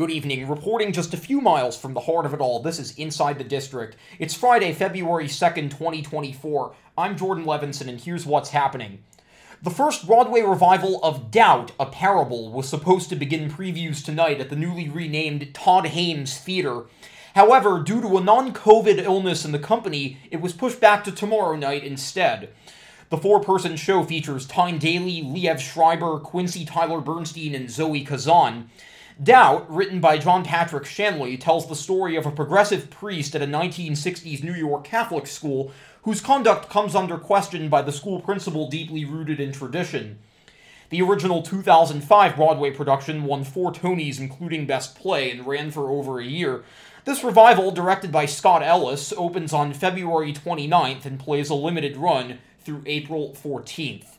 Good evening. Reporting just a few miles from the heart of it all, this is Inside the District. It's Friday, February 2nd, 2024. I'm Jordan Levinson, and here's what's happening. The first Broadway revival of Doubt, a Parable, was supposed to begin previews tonight at the newly renamed Todd Haimes Theater. However, due to a non COVID illness in the company, it was pushed back to tomorrow night instead. The four person show features Tyne Daly, Liev Schreiber, Quincy Tyler Bernstein, and Zoe Kazan. Doubt, written by John Patrick Shanley, tells the story of a progressive priest at a 1960s New York Catholic school whose conduct comes under question by the school principal deeply rooted in tradition. The original 2005 Broadway production won four Tonys, including Best Play, and ran for over a year. This revival, directed by Scott Ellis, opens on February 29th and plays a limited run through April 14th.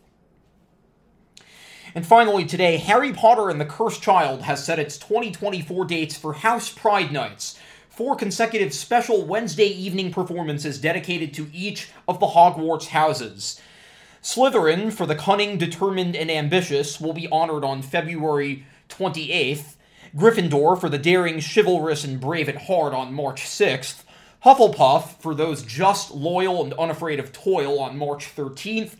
And finally, today, Harry Potter and the Cursed Child has set its 2024 dates for House Pride Nights, four consecutive special Wednesday evening performances dedicated to each of the Hogwarts houses. Slytherin, for the cunning, determined, and ambitious, will be honored on February 28th. Gryffindor, for the daring, chivalrous, and brave at heart, on March 6th. Hufflepuff, for those just, loyal, and unafraid of toil, on March 13th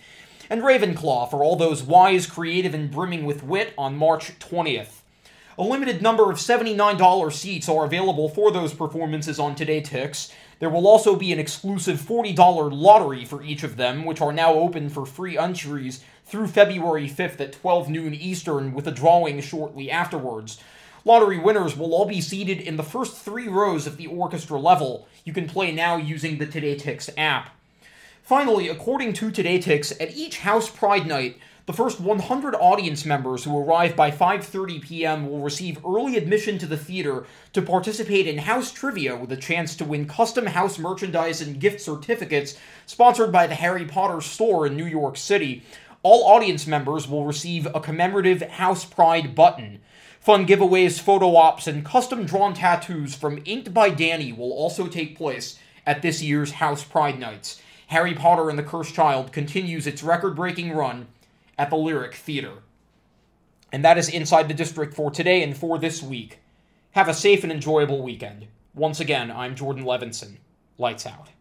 and Ravenclaw for all those wise, creative, and brimming with wit on March 20th. A limited number of $79 seats are available for those performances on Today TodayTix. There will also be an exclusive $40 lottery for each of them, which are now open for free entries through February 5th at 12 noon Eastern, with a drawing shortly afterwards. Lottery winners will all be seated in the first three rows of the orchestra level. You can play now using the Today TodayTix app. Finally, according to TodayTix, at each House Pride night, the first 100 audience members who arrive by 5:30 p.m. will receive early admission to the theater to participate in house trivia with a chance to win custom house merchandise and gift certificates sponsored by the Harry Potter store in New York City. All audience members will receive a commemorative House Pride button. Fun giveaways, photo ops, and custom drawn tattoos from Inked by Danny will also take place at this year's House Pride Nights. Harry Potter and the Cursed Child continues its record breaking run at the Lyric Theater. And that is Inside the District for today and for this week. Have a safe and enjoyable weekend. Once again, I'm Jordan Levinson. Lights out.